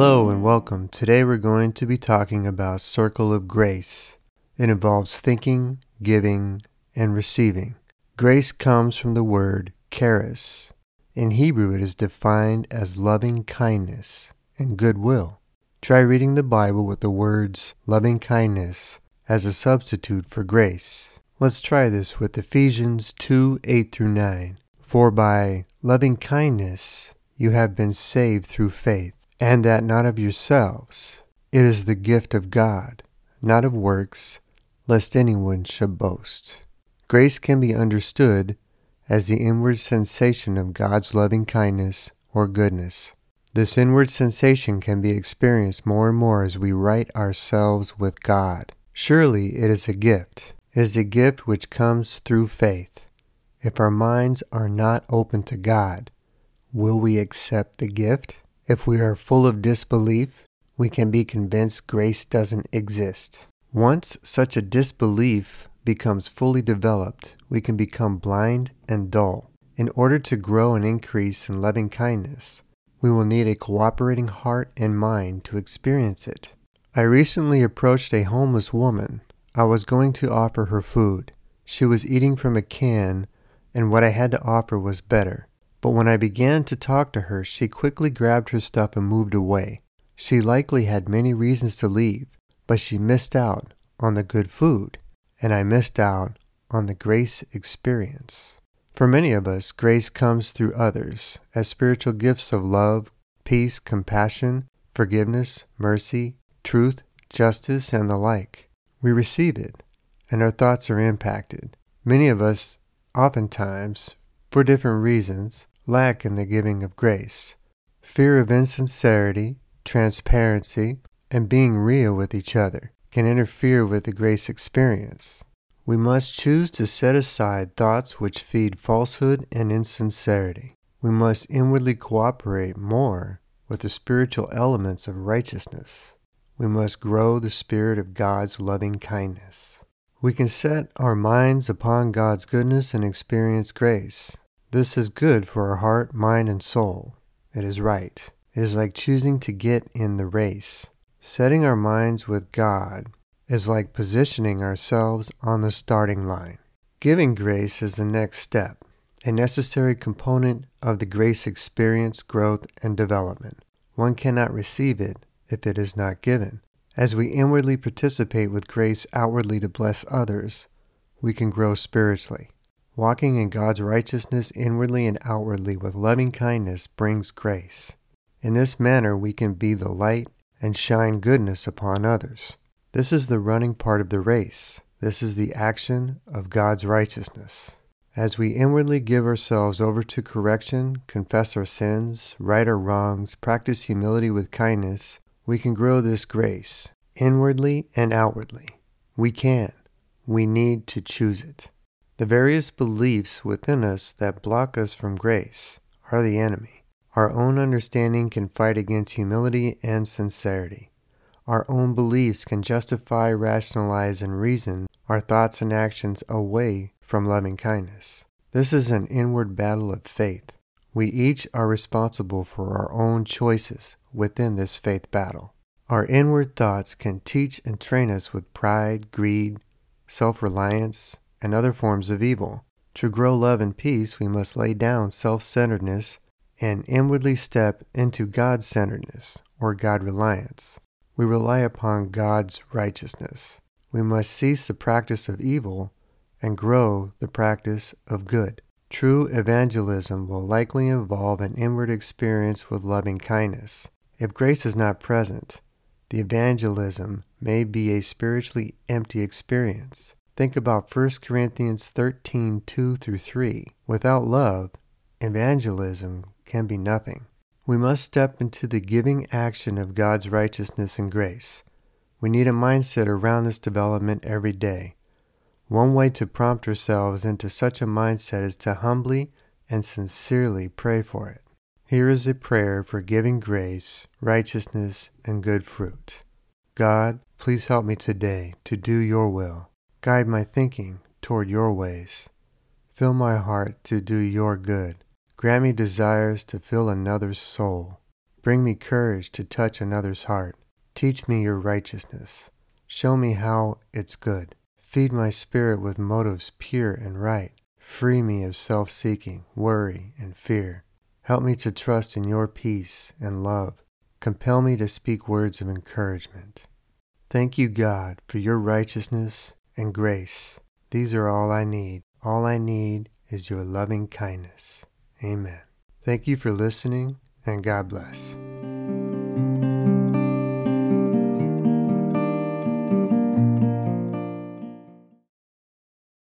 Hello and welcome. Today we're going to be talking about Circle of Grace. It involves thinking, giving, and receiving. Grace comes from the word charis. In Hebrew, it is defined as loving kindness and goodwill. Try reading the Bible with the words loving kindness as a substitute for grace. Let's try this with Ephesians 2 8 through 9. For by loving kindness you have been saved through faith, and that not of yourselves. It is the gift of God, not of works, lest anyone should boast. Grace can be understood as the inward sensation of God's loving kindness or goodness. This inward sensation can be experienced more and more as we right ourselves with God. Surely it is a gift. It is a gift which comes through faith. If our minds are not open to God, will we accept the gift? If we are full of disbelief, we can be convinced grace doesn't exist. Once such a disbelief becomes fully developed, we can become blind and dull. In order to grow and increase in loving kindness, we will need a cooperating heart and mind to experience it. I recently approached a homeless woman. I was going to offer her food. She was eating from a can, and what I had to offer was better. But when I began to talk to her, she quickly grabbed her stuff and moved away. She likely had many reasons to leave, but she missed out on the good food, and I missed out on the grace experience. For many of us, grace comes through others as spiritual gifts of love, peace, compassion, forgiveness, mercy, truth, justice, and the like. We receive it, and our thoughts are impacted. Many of us, oftentimes, for different reasons, lack in the giving of grace. Fear of insincerity, transparency, and being real with each other can interfere with the grace experience. We must choose to set aside thoughts which feed falsehood and insincerity. We must inwardly cooperate more with the spiritual elements of righteousness. We must grow the spirit of God's loving kindness. We can set our minds upon God's goodness and experience grace. This is good for our heart, mind, and soul. It is right. It is like choosing to get in the race. Setting our minds with God is like positioning ourselves on the starting line. Giving grace is the next step, a necessary component of the grace experience, growth, and development. One cannot receive it if it is not given. As we inwardly participate with grace outwardly to bless others, we can grow spiritually. Walking in God's righteousness inwardly and outwardly with loving kindness brings grace. In this manner, we can be the light and shine goodness upon others. This is the running part of the race. This is the action of God's righteousness. As we inwardly give ourselves over to correction, confess our sins, right our wrongs, practice humility with kindness, we can grow this grace, inwardly and outwardly. We can. We need to choose it. The various beliefs within us that block us from grace are the enemy. Our own understanding can fight against humility and sincerity. Our own beliefs can justify, rationalize, and reason our thoughts and actions away from loving kindness. This is an inward battle of faith. We each are responsible for our own choices within this faith battle. Our inward thoughts can teach and train us with pride, greed, self reliance, and other forms of evil. To grow love and peace, we must lay down self centeredness and inwardly step into God centeredness or God reliance. We rely upon God's righteousness. We must cease the practice of evil and grow the practice of good. True evangelism will likely involve an inward experience with loving kindness. If grace is not present, the evangelism may be a spiritually empty experience. Think about 1 Corinthians 13 2 through 3. Without love, evangelism can be nothing. We must step into the giving action of God's righteousness and grace. We need a mindset around this development every day. One way to prompt ourselves into such a mindset is to humbly and sincerely pray for it. Here is a prayer for giving grace, righteousness, and good fruit. God, please help me today to do your will. Guide my thinking toward your ways. Fill my heart to do your good. Grant me desires to fill another's soul. Bring me courage to touch another's heart. Teach me your righteousness. Show me how it's good. Feed my spirit with motives pure and right. Free me of self seeking, worry, and fear. Help me to trust in your peace and love. Compel me to speak words of encouragement. Thank you, God, for your righteousness and grace. These are all I need. All I need is your loving kindness. Amen. Thank you for listening, and God bless.